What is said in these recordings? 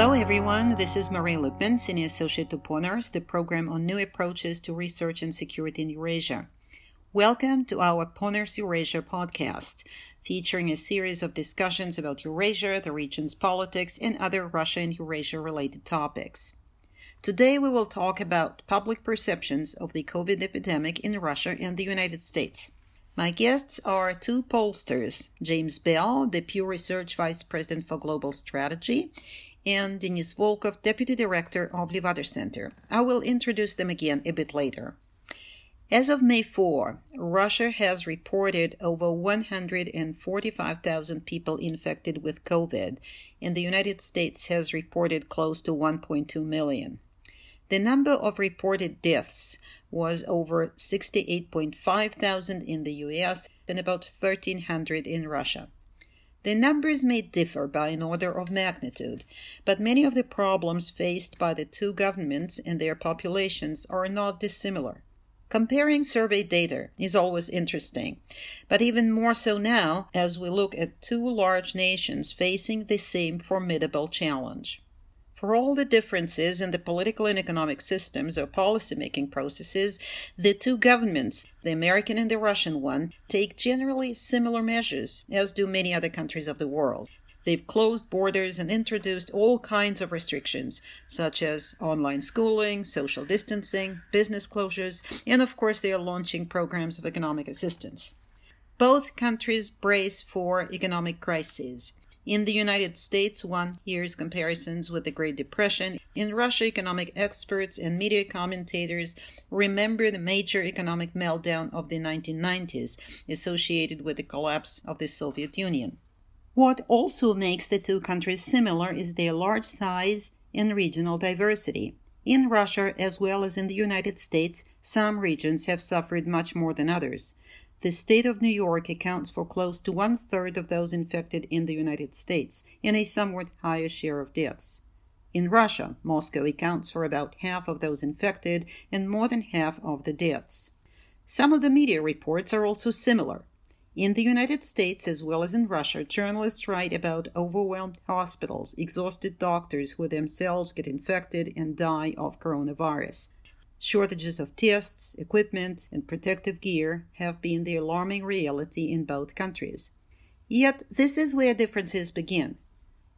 Hello, everyone. This is Marie Lipman, Senior Associate to PONARS, the program on new approaches to research and security in Eurasia. Welcome to our PONARS Eurasia podcast, featuring a series of discussions about Eurasia, the region's politics, and other Russia and Eurasia related topics. Today, we will talk about public perceptions of the COVID epidemic in Russia and the United States. My guests are two pollsters James Bell, the Pew Research Vice President for Global Strategy, and Denis Volkov, Deputy Director of Levada Center. I will introduce them again a bit later. As of May 4, Russia has reported over 145,000 people infected with COVID, and the United States has reported close to 1.2 million. The number of reported deaths was over 68.5 thousand in the US and about 1,300 in Russia. The numbers may differ by an order of magnitude, but many of the problems faced by the two governments and their populations are not dissimilar. Comparing survey data is always interesting, but even more so now as we look at two large nations facing the same formidable challenge. For all the differences in the political and economic systems or policymaking processes, the two governments, the American and the Russian one, take generally similar measures, as do many other countries of the world. They've closed borders and introduced all kinds of restrictions, such as online schooling, social distancing, business closures, and of course, they are launching programs of economic assistance. Both countries brace for economic crises. In the United States, one hears comparisons with the Great Depression. In Russia, economic experts and media commentators remember the major economic meltdown of the 1990s associated with the collapse of the Soviet Union. What also makes the two countries similar is their large size and regional diversity. In Russia, as well as in the United States, some regions have suffered much more than others. The state of New York accounts for close to one third of those infected in the United States and a somewhat higher share of deaths. In Russia, Moscow accounts for about half of those infected and more than half of the deaths. Some of the media reports are also similar. In the United States, as well as in Russia, journalists write about overwhelmed hospitals, exhausted doctors who themselves get infected and die of coronavirus. Shortages of tests, equipment, and protective gear have been the alarming reality in both countries. Yet, this is where differences begin.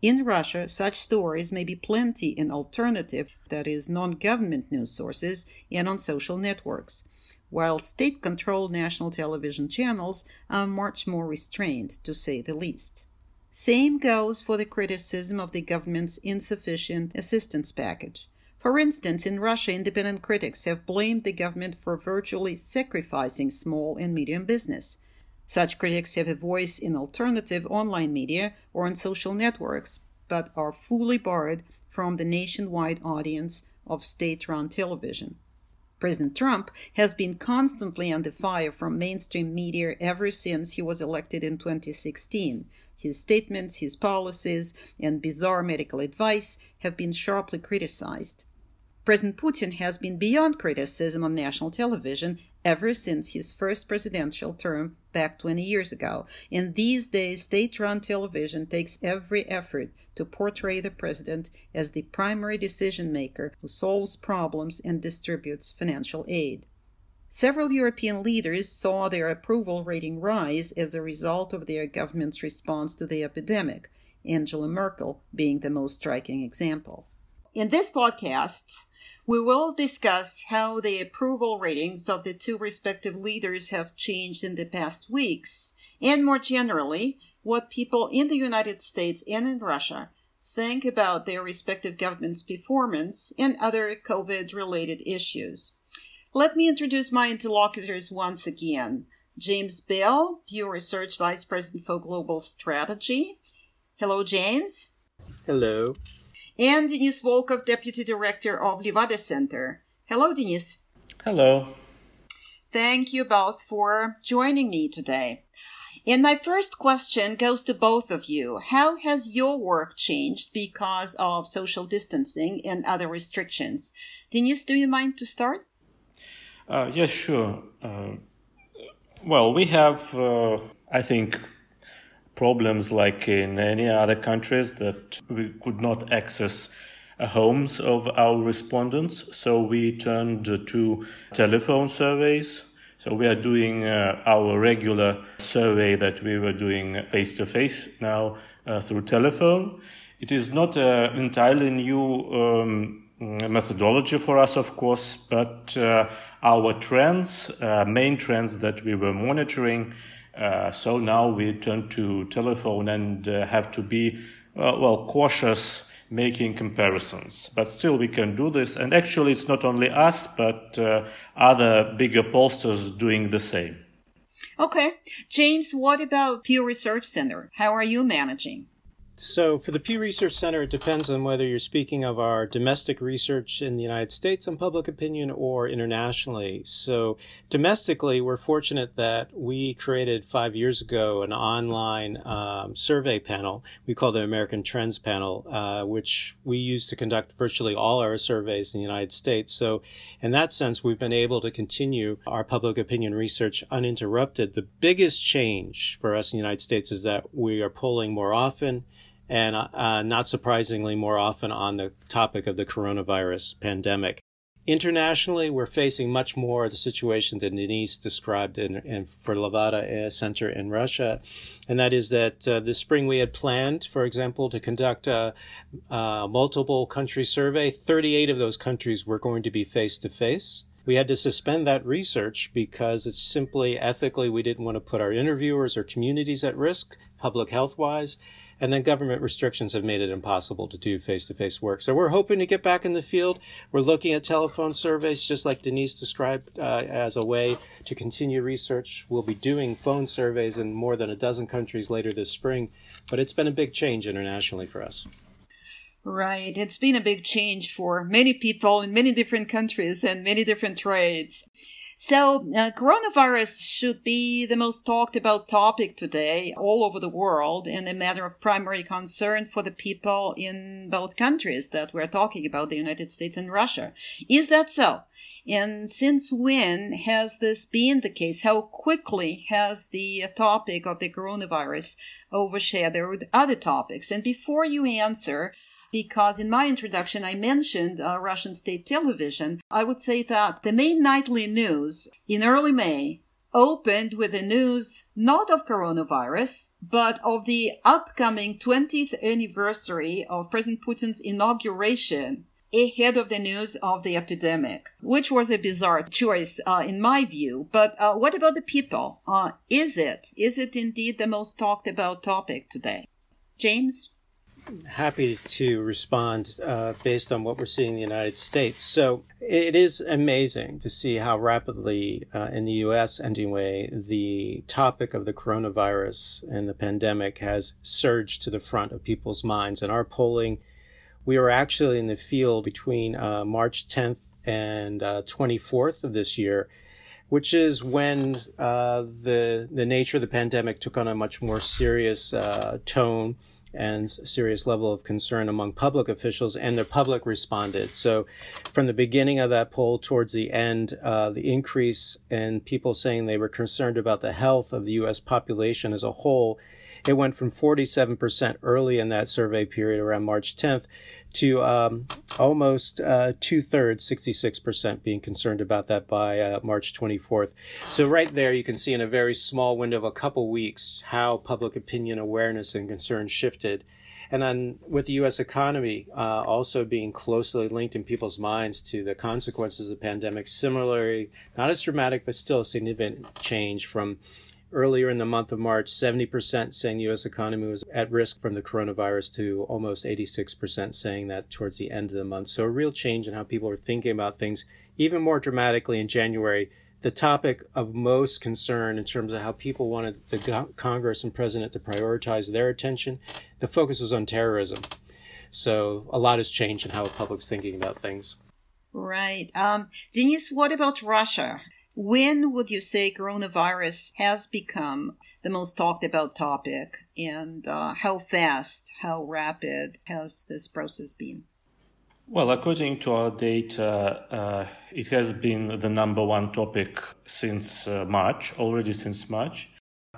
In Russia, such stories may be plenty in alternative, that is, non government news sources, and on social networks, while state controlled national television channels are much more restrained, to say the least. Same goes for the criticism of the government's insufficient assistance package. For instance, in Russia, independent critics have blamed the government for virtually sacrificing small and medium business. Such critics have a voice in alternative online media or on social networks, but are fully barred from the nationwide audience of state run television. President Trump has been constantly under fire from mainstream media ever since he was elected in 2016. His statements, his policies, and bizarre medical advice have been sharply criticized. President Putin has been beyond criticism on national television ever since his first presidential term back 20 years ago. And these days, state run television takes every effort to portray the president as the primary decision maker who solves problems and distributes financial aid. Several European leaders saw their approval rating rise as a result of their government's response to the epidemic, Angela Merkel being the most striking example. In this podcast, we will discuss how the approval ratings of the two respective leaders have changed in the past weeks, and more generally, what people in the United States and in Russia think about their respective governments' performance and other COVID related issues. Let me introduce my interlocutors once again. James Bell, Pew Research Vice President for Global Strategy. Hello, James. Hello and Denis Volkov, Deputy Director of Levada Center. Hello, Denis. Hello. Thank you both for joining me today. And my first question goes to both of you. How has your work changed because of social distancing and other restrictions? Denis, do you mind to start? Uh, yes, sure. Uh, well, we have, uh, I think, problems like in any other countries that we could not access uh, homes of our respondents. So we turned to telephone surveys. So we are doing uh, our regular survey that we were doing face to face now uh, through telephone. It is not an entirely new um, methodology for us, of course, but uh, our trends, uh, main trends that we were monitoring. Uh, so now we turn to telephone and uh, have to be, uh, well, cautious making comparisons. But still, we can do this. And actually, it's not only us, but uh, other bigger pollsters doing the same. Okay. James, what about Pew Research Center? How are you managing? So, for the Pew Research Center, it depends on whether you're speaking of our domestic research in the United States on public opinion or internationally. So, domestically, we're fortunate that we created five years ago an online um, survey panel. We call the American Trends Panel, uh, which we use to conduct virtually all our surveys in the United States. So, in that sense, we've been able to continue our public opinion research uninterrupted. The biggest change for us in the United States is that we are polling more often and uh, not surprisingly, more often on the topic of the coronavirus pandemic. Internationally, we're facing much more of the situation that Denise described in, in for Levada uh, Center in Russia, and that is that uh, this spring we had planned, for example, to conduct a, a multiple country survey. Thirty-eight of those countries were going to be face to face. We had to suspend that research because it's simply ethically we didn't want to put our interviewers or communities at risk, public health wise. And then government restrictions have made it impossible to do face to face work. So we're hoping to get back in the field. We're looking at telephone surveys, just like Denise described, uh, as a way to continue research. We'll be doing phone surveys in more than a dozen countries later this spring, but it's been a big change internationally for us. Right. It's been a big change for many people in many different countries and many different trades. So, uh, coronavirus should be the most talked about topic today all over the world and a matter of primary concern for the people in both countries that we're talking about, the United States and Russia. Is that so? And since when has this been the case? How quickly has the topic of the coronavirus overshadowed other topics? And before you answer, because in my introduction I mentioned uh, Russian state television. I would say that the main nightly news in early May opened with the news not of coronavirus, but of the upcoming 20th anniversary of President Putin's inauguration ahead of the news of the epidemic, which was a bizarre choice uh, in my view. But uh, what about the people? Uh, is it? Is it indeed the most talked about topic today? James? Happy to respond uh, based on what we're seeing in the United States. So it is amazing to see how rapidly uh, in the U.S. anyway the topic of the coronavirus and the pandemic has surged to the front of people's minds. And our polling, we were actually in the field between uh, March 10th and 24th uh, of this year which is when uh, the the nature of the pandemic took on a much more serious uh, tone and serious level of concern among public officials, and the public responded. So, from the beginning of that poll towards the end, uh, the increase in people saying they were concerned about the health of the U.S. population as a whole, it went from 47% early in that survey period around March 10th to um, almost uh, two thirds, 66%, being concerned about that by uh, March 24th. So, right there, you can see in a very small window of a couple weeks how public opinion awareness and concern shifted. And then with the U.S. economy uh, also being closely linked in people's minds to the consequences of the pandemic, similarly, not as dramatic, but still a significant change from earlier in the month of March, 70% saying the U.S. economy was at risk from the coronavirus to almost 86% saying that towards the end of the month. So a real change in how people are thinking about things. Even more dramatically in January, the topic of most concern in terms of how people wanted the Congress and president to prioritize their attention, the focus was on terrorism. So a lot has changed in how the public's thinking about things. Right. Um, Denise, what about Russia? When would you say coronavirus has become the most talked about topic, and uh, how fast, how rapid has this process been? Well, according to our data, uh, it has been the number one topic since uh, March, already since March.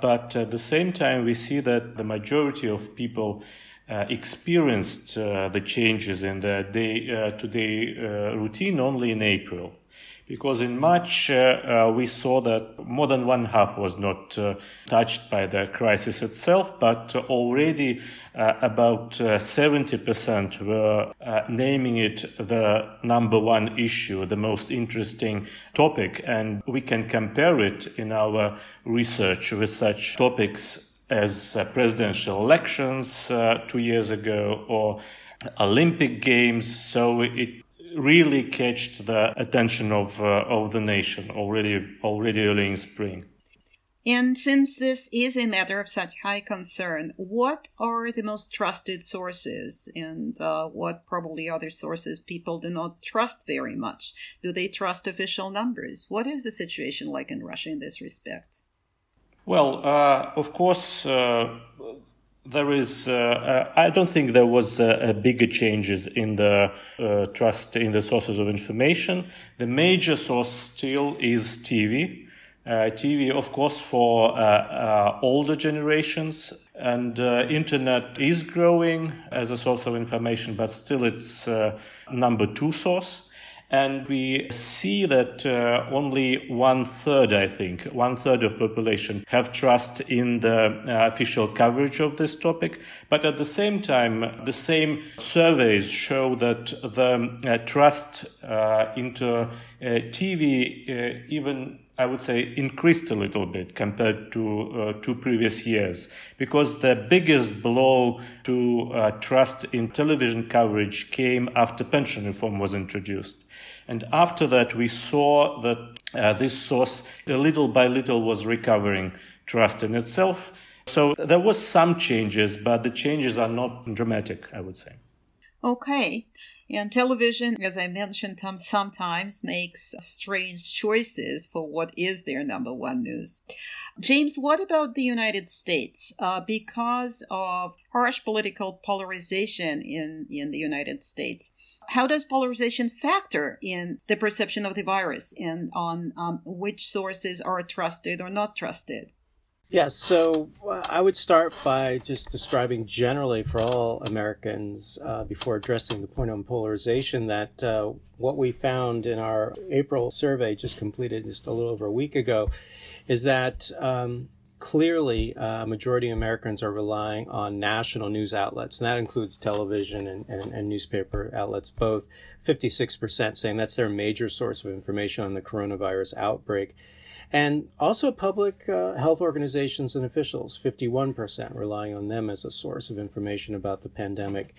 But at the same time, we see that the majority of people uh, experienced uh, the changes in their day uh, to day uh, routine only in April. Because in March, uh, uh, we saw that more than one half was not touched by the crisis itself, but already about 70% were naming it the number one issue, the most interesting topic. And we can compare it in our research with such topics as uh, presidential elections uh, two years ago or Olympic Games. So it really catched the attention of uh, of the nation already already early in spring. And since this is a matter of such high concern, what are the most trusted sources and uh, what probably other sources people do not trust very much? Do they trust official numbers? What is the situation like in Russia in this respect? Well, uh, of course, uh, there is. Uh, uh I don't think there was uh, bigger changes in the uh, trust in the sources of information. The major source still is TV. TV, of course, for older generations, and internet is growing as a source of information, but still it's number two source. And we see that uh, only one third, I think, one third of population have trust in the uh, official coverage of this topic. But at the same time, the same surveys show that the uh, trust uh, into uh, TV uh, even I would say increased a little bit compared to uh, two previous years because the biggest blow to uh, trust in television coverage came after pension reform was introduced. And after that, we saw that uh, this source, little by little, was recovering trust in itself. So there was some changes, but the changes are not dramatic, I would say. Okay. And television, as I mentioned, sometimes makes strange choices for what is their number one news. James, what about the United States? Uh, because of harsh political polarization in, in the United States, how does polarization factor in the perception of the virus and on um, which sources are trusted or not trusted? Yeah, so uh, I would start by just describing generally for all Americans uh, before addressing the point on polarization that uh, what we found in our April survey, just completed just a little over a week ago, is that um, clearly uh, majority of Americans are relying on national news outlets, and that includes television and, and, and newspaper outlets, both 56% saying that's their major source of information on the coronavirus outbreak. And also public uh, health organizations and officials, 51% relying on them as a source of information about the pandemic.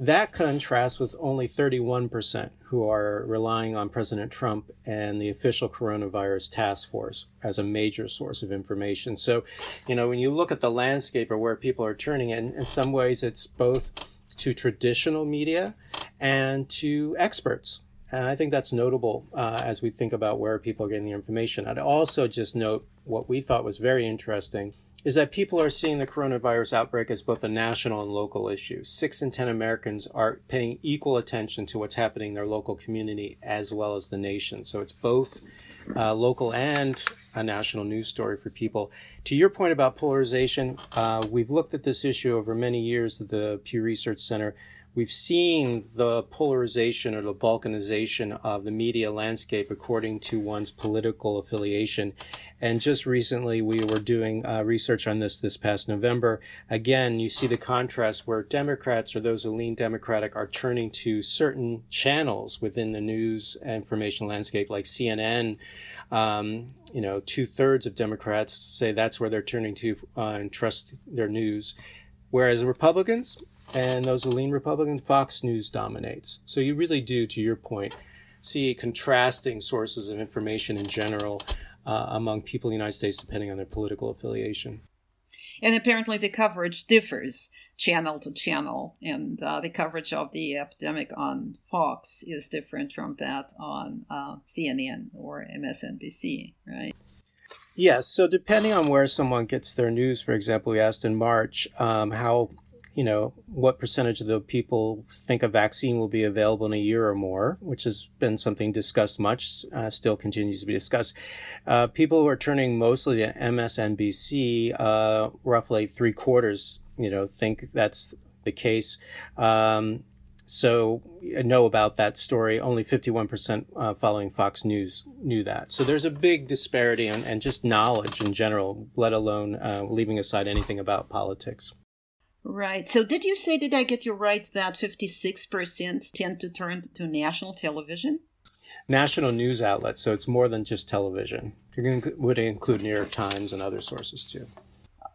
That contrasts with only 31% who are relying on President Trump and the official coronavirus task force as a major source of information. So, you know, when you look at the landscape or where people are turning, in, in some ways it's both to traditional media and to experts and I think that's notable uh, as we think about where people are getting the information. I'd also just note what we thought was very interesting is that people are seeing the coronavirus outbreak as both a national and local issue. Six in 10 Americans are paying equal attention to what's happening in their local community as well as the nation. So it's both uh, local and a national news story for people. To your point about polarization, uh, we've looked at this issue over many years at the Pew Research Center we've seen the polarization or the balkanization of the media landscape according to one's political affiliation. And just recently, we were doing uh, research on this this past November. Again, you see the contrast where Democrats or those who lean Democratic are turning to certain channels within the news information landscape, like CNN. Um, you know, two thirds of Democrats say that's where they're turning to uh, and trust their news. Whereas Republicans, and those who lean Republican, Fox News dominates. So you really do, to your point, see contrasting sources of information in general uh, among people in the United States depending on their political affiliation. And apparently, the coverage differs channel to channel, and uh, the coverage of the epidemic on Fox is different from that on uh, CNN or MSNBC, right? Yes. So, depending on where someone gets their news, for example, we asked in March um, how you know, what percentage of the people think a vaccine will be available in a year or more, which has been something discussed much, uh, still continues to be discussed. Uh, people who are turning mostly to MSNBC, uh, roughly three quarters, you know, think that's the case. Um, so know about that story. Only 51% uh, following Fox News knew that. So there's a big disparity and, and just knowledge in general, let alone uh, leaving aside anything about politics. Right. So did you say, did I get you right, that 56% tend to turn to national television? National news outlets. So it's more than just television. It would include New York Times and other sources too.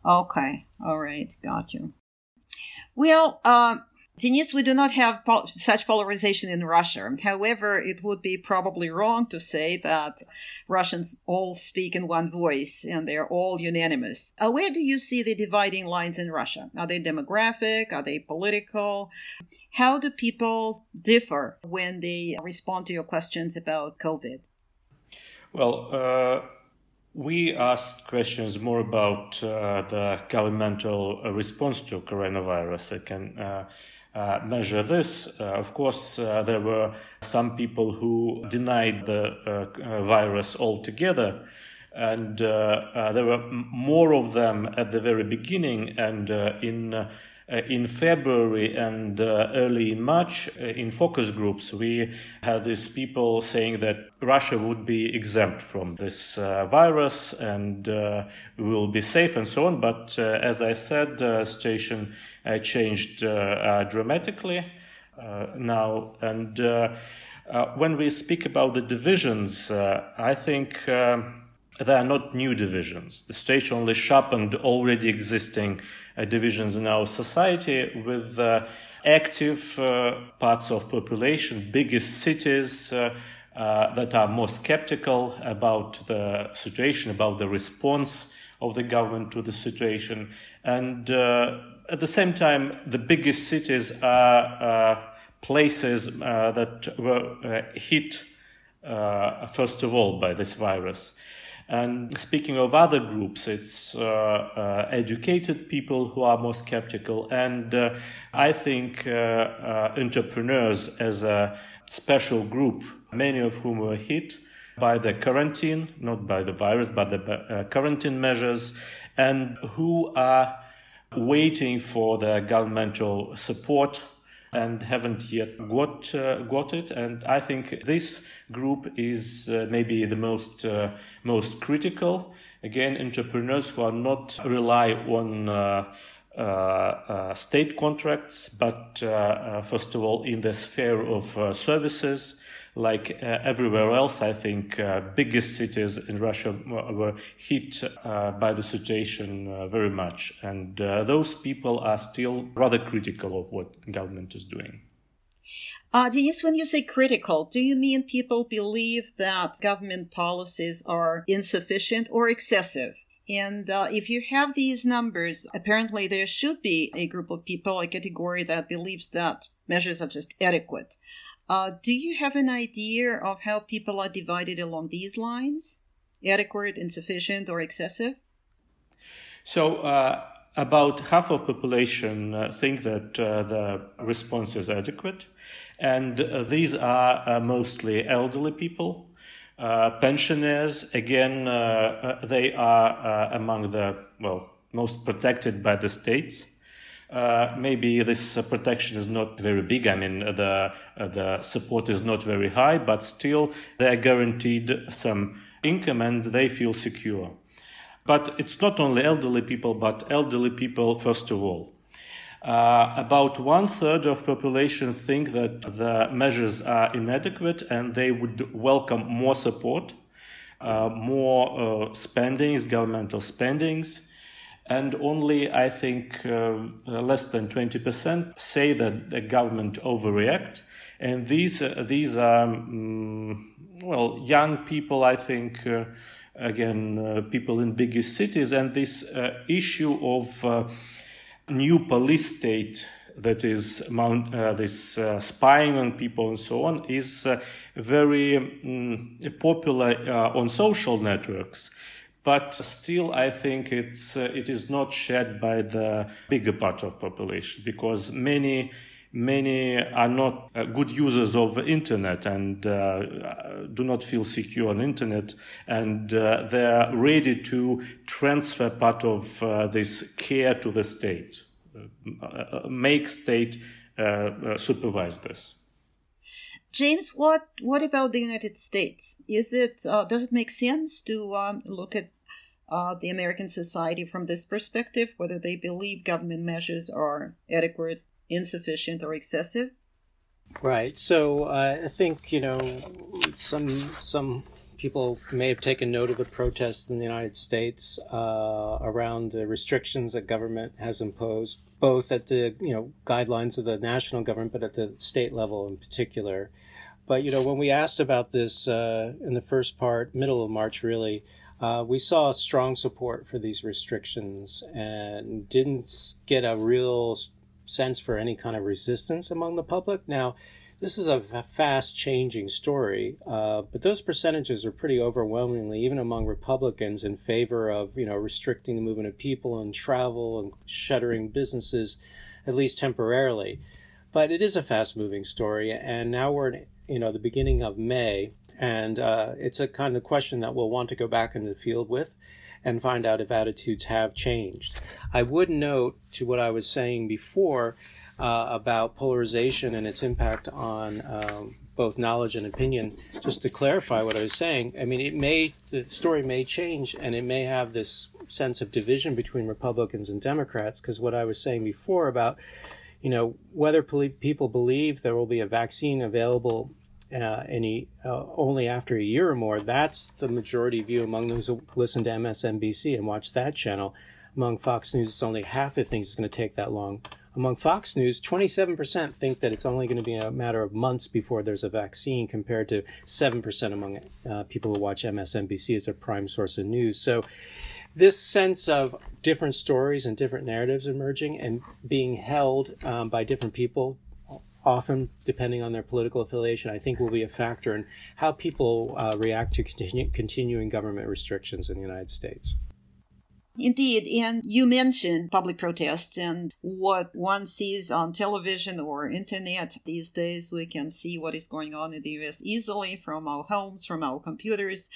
Okay. All right. Got you. Well, uh, Denis, we do not have such polarization in Russia. However, it would be probably wrong to say that Russians all speak in one voice and they're all unanimous. Uh, where do you see the dividing lines in Russia? Are they demographic? Are they political? How do people differ when they respond to your questions about COVID? Well, uh, we asked questions more about uh, the governmental response to coronavirus. I can uh, measure this. Uh, of course, uh, there were some people who denied the uh, virus altogether, and uh, there were more of them at the very beginning. And in Uh, in February and uh, early in March, uh, in focus groups, we had these people saying that Russia would be exempt from this virus and will be safe and so on. But as I said, the situation uh, changed uh, uh, dramatically now. And when we speak about the divisions, I think um, they are not new divisions. The state only sharpened already existing divisions in our society with active uh, parts of population, biggest cities uh, uh, that are more skeptical about the situation, about the response of the government to the situation, and at the same time, the biggest cities are uh, places uh, that were uh, hit uh, first of all by this virus. And speaking of other groups, it's uh, uh, educated people who are more skeptical, and I think entrepreneurs as a special group, many of whom were hit by the quarantine, not by the virus, but the quarantine measures, and who are waiting for the governmental support and haven't yet got uh, got it. And I think this group is uh, maybe the most uh, most critical. Again, entrepreneurs who are not rely on. Uh, uh, uh, state contracts, but first of all, in the sphere of services, like uh, everywhere else, I think uh, biggest cities in Russia were hit uh, by the situation uh, very much, and uh, those people are still rather critical of what government is doing. Uh, Denis, when you say critical, do you mean people believe that government policies are insufficient or excessive? And uh, if you have these numbers, apparently there should be a group of people, a category that believes that measures are just adequate. Uh, do you have an idea of how people are divided along these lines? Adequate, insufficient, or excessive? So, uh, about half of population uh, think that uh, the response is adequate, and uh, these are uh, mostly elderly people. pensioners, again, they are among the well most protected by the states. Uh, maybe this uh, protection is not very big. I mean, the uh, the support is not very high, but still they are guaranteed some income and they feel secure. But it's not only elderly people, but elderly people first of all. Uh, about one third of population think that the measures are inadequate and they would welcome more support, uh, more uh, spendings, governmental spendings, and only I think uh, less than 20% say that the government overreact. And these uh, these are um, well young people, I think. Uh, again, uh, people in biggest cities, and this uh, issue of uh, new police state that is mount, this spying on people and so on is very um, popular on social networks but still I think it's uh, it is not shared by the bigger part of population because many many are not uh, good users of internet and uh, do not feel secure on internet. And uh, they are ready to transfer part of uh, this care to the state uh, make state supervise this James, what what about the United States? Is it uh, does it make sense to um, look at uh, the American society from this perspective, whether they believe government measures are adequate, insufficient, or excessive? Right. So uh, I think you know some some people may have taken note of the protests in the United States uh, around the restrictions that government has imposed, both at the you know guidelines of the national government, but at the state level in particular. But you know, when we asked about this uh, in the first part, middle of March, really, uh, we saw strong support for these restrictions and didn't get a real sense for any kind of resistance among the public. Now, this is a fast changing story, uh, but those percentages are pretty overwhelmingly, even among Republicans, in favor of you know restricting the movement of people and travel and shuttering businesses, at least temporarily. But it is a fast moving story, and now we're in you know the beginning of May, and uh, it's a kind of question that we'll want to go back in the field with and find out if attitudes have changed. I would note to what I was saying before uh, about polarization and its impact on um, both knowledge and opinion. Just to clarify what I was saying, I mean, it may the story may change, and it may have this sense of division between Republicans and Democrats. Because what I was saying before about you know, whether people believe there will be a vaccine available uh, any uh, only after a year or more, that's the majority view among those who listen to MSNBC and watch that channel. Among Fox News, it's only half that thinks it's going to take that long. Among Fox News, 27% think that it's only going to be a matter of months before there's a vaccine, compared to 7% among uh, people who watch MSNBC as their prime source of news. So this sense of different stories and different narratives emerging and being held um, by different people, often depending on their political affiliation, I think will be a factor in how people uh, react to continu- continuing government restrictions in the United States. Indeed, and you mentioned public protests and what one sees on television or internet these days. We can see what is going on in the US easily from our homes, from our computers.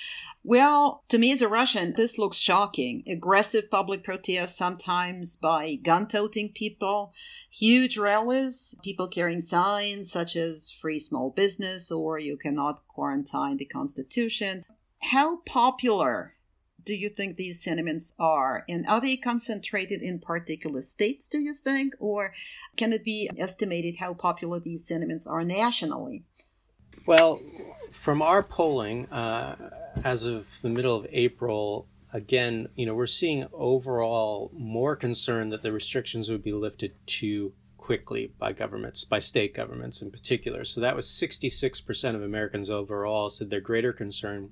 Well, to me as a Russian, this looks shocking. Aggressive public protests, sometimes by gun toting people, huge rallies, people carrying signs such as free small business or you cannot quarantine the Constitution. How popular do you think these sentiments are? And are they concentrated in particular states, do you think? Or can it be estimated how popular these sentiments are nationally? Well, from our polling, uh, as of the middle of April, again, you know, we're seeing overall more concern that the restrictions would be lifted too quickly by governments, by state governments in particular. So that was 66% of Americans overall said their greater concern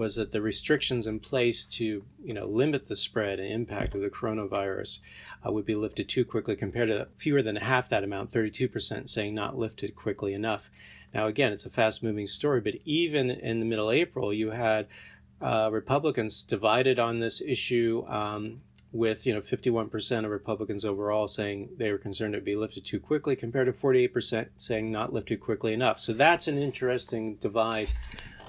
was that the restrictions in place to you know limit the spread and impact of the coronavirus uh, would be lifted too quickly compared to fewer than half that amount 32% saying not lifted quickly enough. Now again it's a fast moving story but even in the middle of april you had uh, republicans divided on this issue um, with you know 51% of republicans overall saying they were concerned it would be lifted too quickly compared to 48% saying not lifted quickly enough. So that's an interesting divide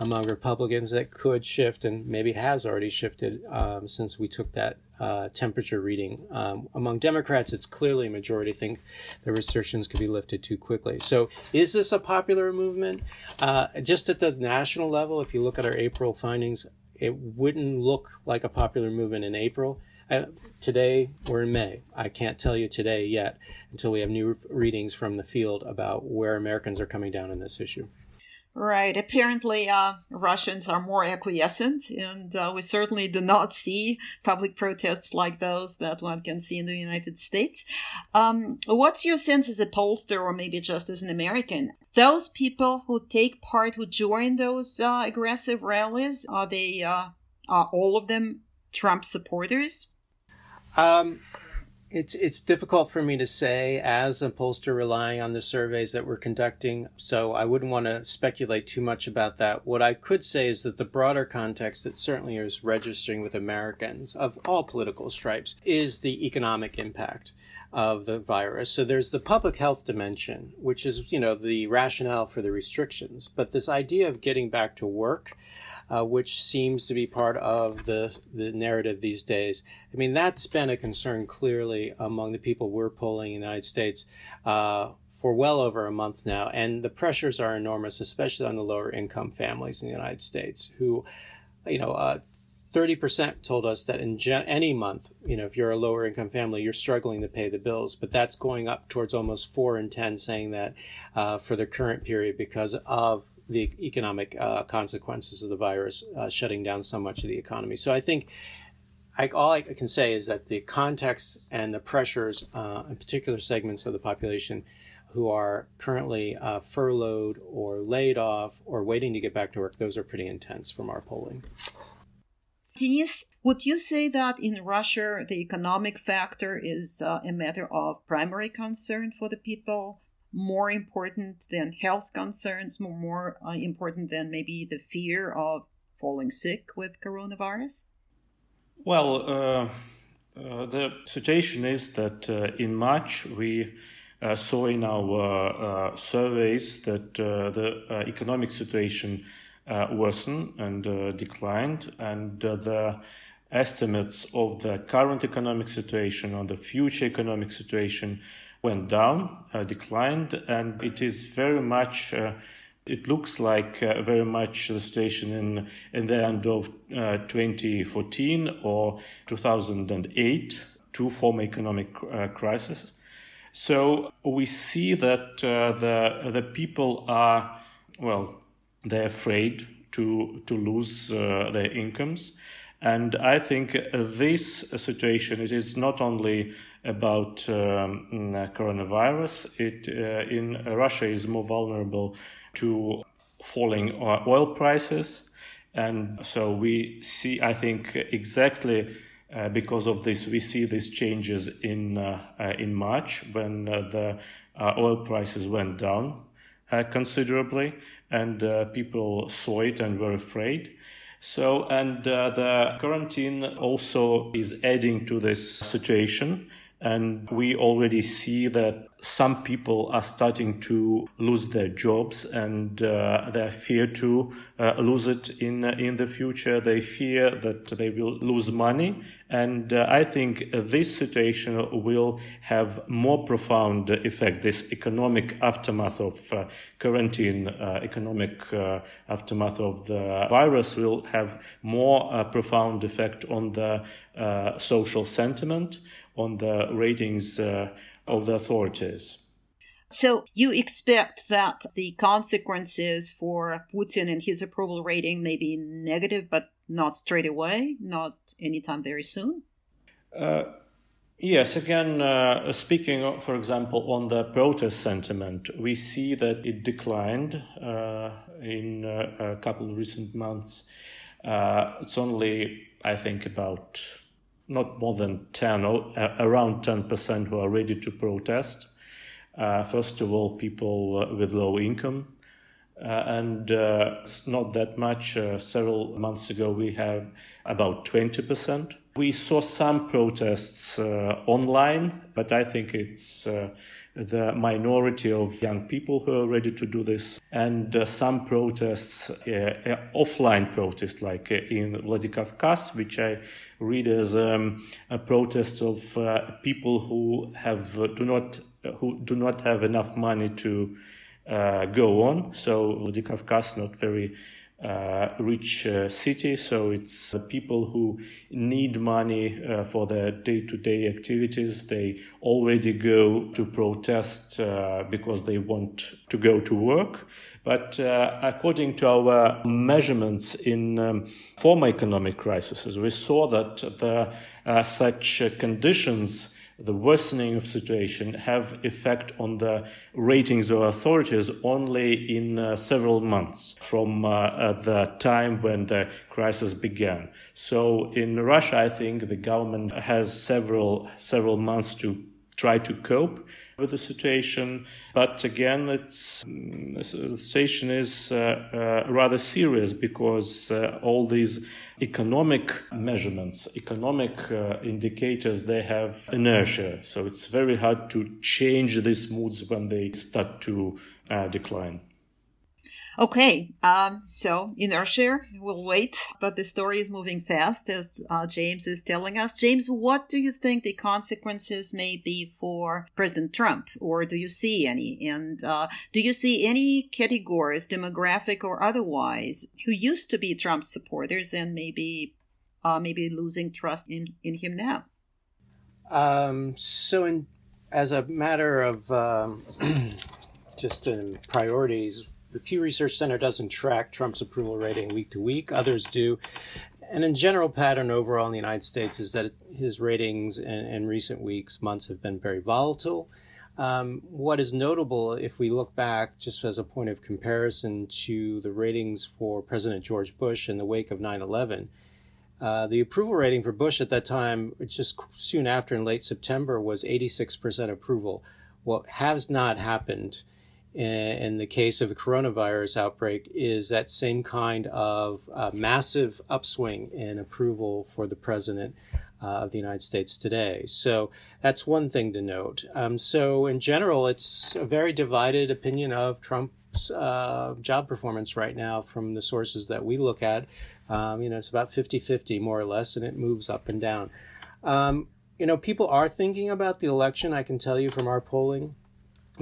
among Republicans that could shift and maybe has already shifted um, since we took that uh, temperature reading. Um, among Democrats, it's clearly a majority think the restrictions could be lifted too quickly. So, is this a popular movement? Uh, just at the national level, if you look at our April findings, it wouldn't look like a popular movement in April. Uh, today, we're in May. I can't tell you today yet until we have new readings from the field about where Americans are coming down on this issue. Right. Apparently, uh, Russians are more acquiescent, and uh, we certainly do not see public protests like those that one can see in the United States. Um, what's your sense as a pollster, or maybe just as an American? Those people who take part, who join those uh, aggressive rallies, are they uh, are all of them Trump supporters? Um, It's it's difficult for me to say as a pollster relying on the surveys that we're conducting, so I wouldn't want to speculate too much about that. What I could say is that the broader context that certainly is registering with Americans of all political stripes is the economic impact of the virus. So there's the public health dimension, which is, you know, the rationale for the restrictions. But this idea of getting back to work, uh, which seems to be part of the, the narrative these days. I mean, that's been a concern clearly among the people we're polling in the United States. Uh, for well over a month now, and the pressures are enormous, especially on the lower income families in the United States, who, you know, uh, 30% told us that in any month, you know, if you're a lower income family, you're struggling to pay the bills, but that's going up towards almost four in 10 saying that uh, for the current period because of the economic uh, consequences of the virus uh, shutting down so much of the economy. So I think I, all I can say is that the context and the pressures uh, in particular segments of the population who are currently uh, furloughed or laid off or waiting to get back to work, those are pretty intense from our polling. Denise, would you say that in Russia the economic factor is uh, a matter of primary concern for the people, more important than health concerns, more, more uh, important than maybe the fear of falling sick with coronavirus? Well, uh, uh the situation is that uh, in March we uh, saw in our surveys that the economic situation uh, worsened and uh, declined, and uh, the estimates of the current economic situation or the future economic situation went down, declined, and it is very much it looks like uh, very much the situation in in the end of uh, 2014 or 2008, two former economic uh, crises. So we see that the the people are well they're afraid to to lose uh, their incomes. And I think this situation it is not only about um, coronavirus. It uh, in Russia is more vulnerable to falling oil prices, and so we see. I think exactly. Uh, because of this, we see these changes in uh, uh, in March when uh, the oil prices went down considerably, and uh, people saw it and were afraid. So, and uh, the quarantine also is adding to this situation. And we already see that some people are starting to lose their jobs and uh, they fear to uh, lose it in uh, in the future. They fear that they will lose money, and uh, I think this situation will have more profound effect. This economic aftermath of uh, quarantine, uh, economic aftermath of the virus, will have more profound effect on the social sentiment, on the ratings of the authorities. So you expect that the consequences for Putin and his approval rating may be negative, but not straight away, not anytime very soon? Uh, yes, again, uh, speaking, for example, on the protest sentiment, we see that it declined uh, in uh, a couple of recent months. Uh, it's only, I think, about not more than 10 or uh, around 10% who are ready to protest. Uh, first of all, people uh, with low income. Uh, and uh, it's not that much. Uh, several months ago, we have about 20%. We saw some protests online, but I think it's the minority of young people who are ready to do this, and uh, some protests, uh, offline protests, like uh, in Vladikavkaz, which I read as um, a protest of uh, people who have uh, do not who do not have enough money to uh, go on. So Vladikavkaz not very uh, rich uh, city, so it's people who need money uh, for their day-to-day activities. They already go to protest uh, because they want to go to work. But uh, according to our measurements in um, former economic crises, we saw that the, uh, such conditions the worsening of situation have effect on the ratings of authorities only in uh, several months from uh, the time when the crisis began. So in Russia, I think the government has several several months to try to cope with the situation. But again, it's, mm, the situation is uh, uh, rather serious because uh, all these economic measurements, economic uh, indicators, they have inertia. So it's very hard to change these moods when they start to uh, decline. Okay, um, so inertia, we'll wait, but the story is moving fast as uh, James is telling us. James, what do you think the consequences may be for President Trump, or do you see any? And uh, do you see any categories, demographic or otherwise, who used to be Trump supporters and maybe uh, maybe losing trust in, in him now? Um, so, in, as a matter of um, just in priorities, the Pew Research Center doesn't track Trump's approval rating week to week. Others do. And in general pattern overall in the United States is that his ratings in, in recent weeks, months have been very volatile. Um, what is notable, if we look back just as a point of comparison to the ratings for President George Bush in the wake of 9 11, uh, the approval rating for Bush at that time, just soon after in late September, was 86% approval. What has not happened in the case of the coronavirus outbreak is that same kind of uh, massive upswing in approval for the president uh, of the United States today. So that's one thing to note. Um, so in general, it's a very divided opinion of Trump's uh, job performance right now from the sources that we look at. Um, you know, it's about 50 50 more or less, and it moves up and down. Um, you know, people are thinking about the election, I can tell you from our polling.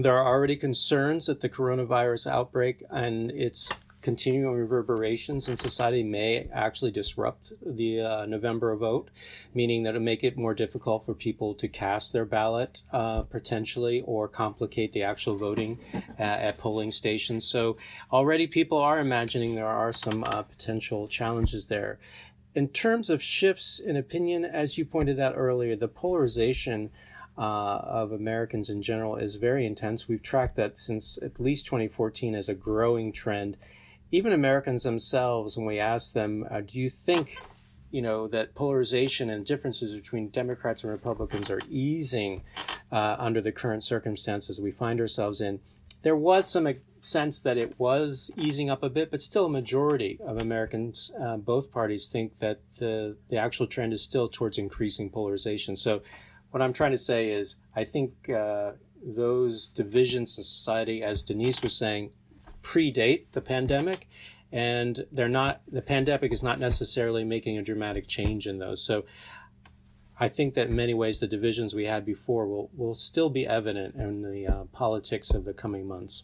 There are already concerns that the coronavirus outbreak and its continuing reverberations in society may actually disrupt the uh, November vote, meaning that it'll make it more difficult for people to cast their ballot uh, potentially or complicate the actual voting uh, at polling stations. So already people are imagining there are some uh, potential challenges there. In terms of shifts in opinion, as you pointed out earlier, the polarization uh, of Americans in general is very intense. We've tracked that since at least 2014 as a growing trend. Even Americans themselves, when we ask them, uh, do you think, you know, that polarization and differences between Democrats and Republicans are easing uh, under the current circumstances we find ourselves in? There was some sense that it was easing up a bit, but still a majority of Americans, uh, both parties, think that the the actual trend is still towards increasing polarization. So what I'm trying to say is, I think uh, those divisions in society, as Denis was saying, predate the pandemic, and they're not. The pandemic is not necessarily making a dramatic change in those. So, I think that in many ways the divisions we had before will will still be evident in the uh, politics of the coming months.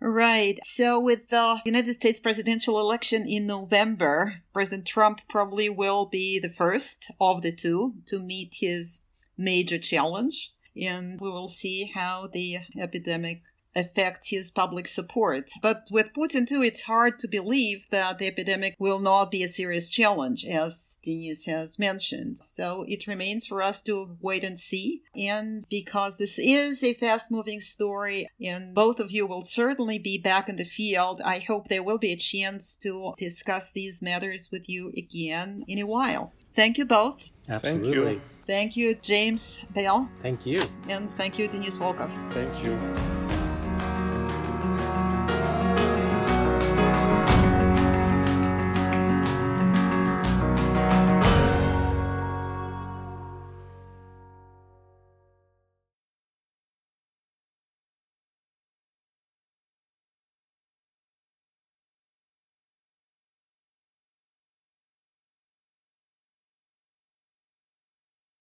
Right. So, with the United States presidential election in November, President Trump probably will be the first of the two to meet his major challenge. And we will see how the epidemic affect his public support. But with Putin too, it's hard to believe that the epidemic will not be a serious challenge, as Denis has mentioned. So it remains for us to wait and see. And because this is a fast moving story, and both of you will certainly be back in the field, I hope there will be a chance to discuss these matters with you again in a while. Thank you both. Absolutely. Thank you. Thank you, James Bell. Thank you. And thank you, Denis Volkov. Thank you.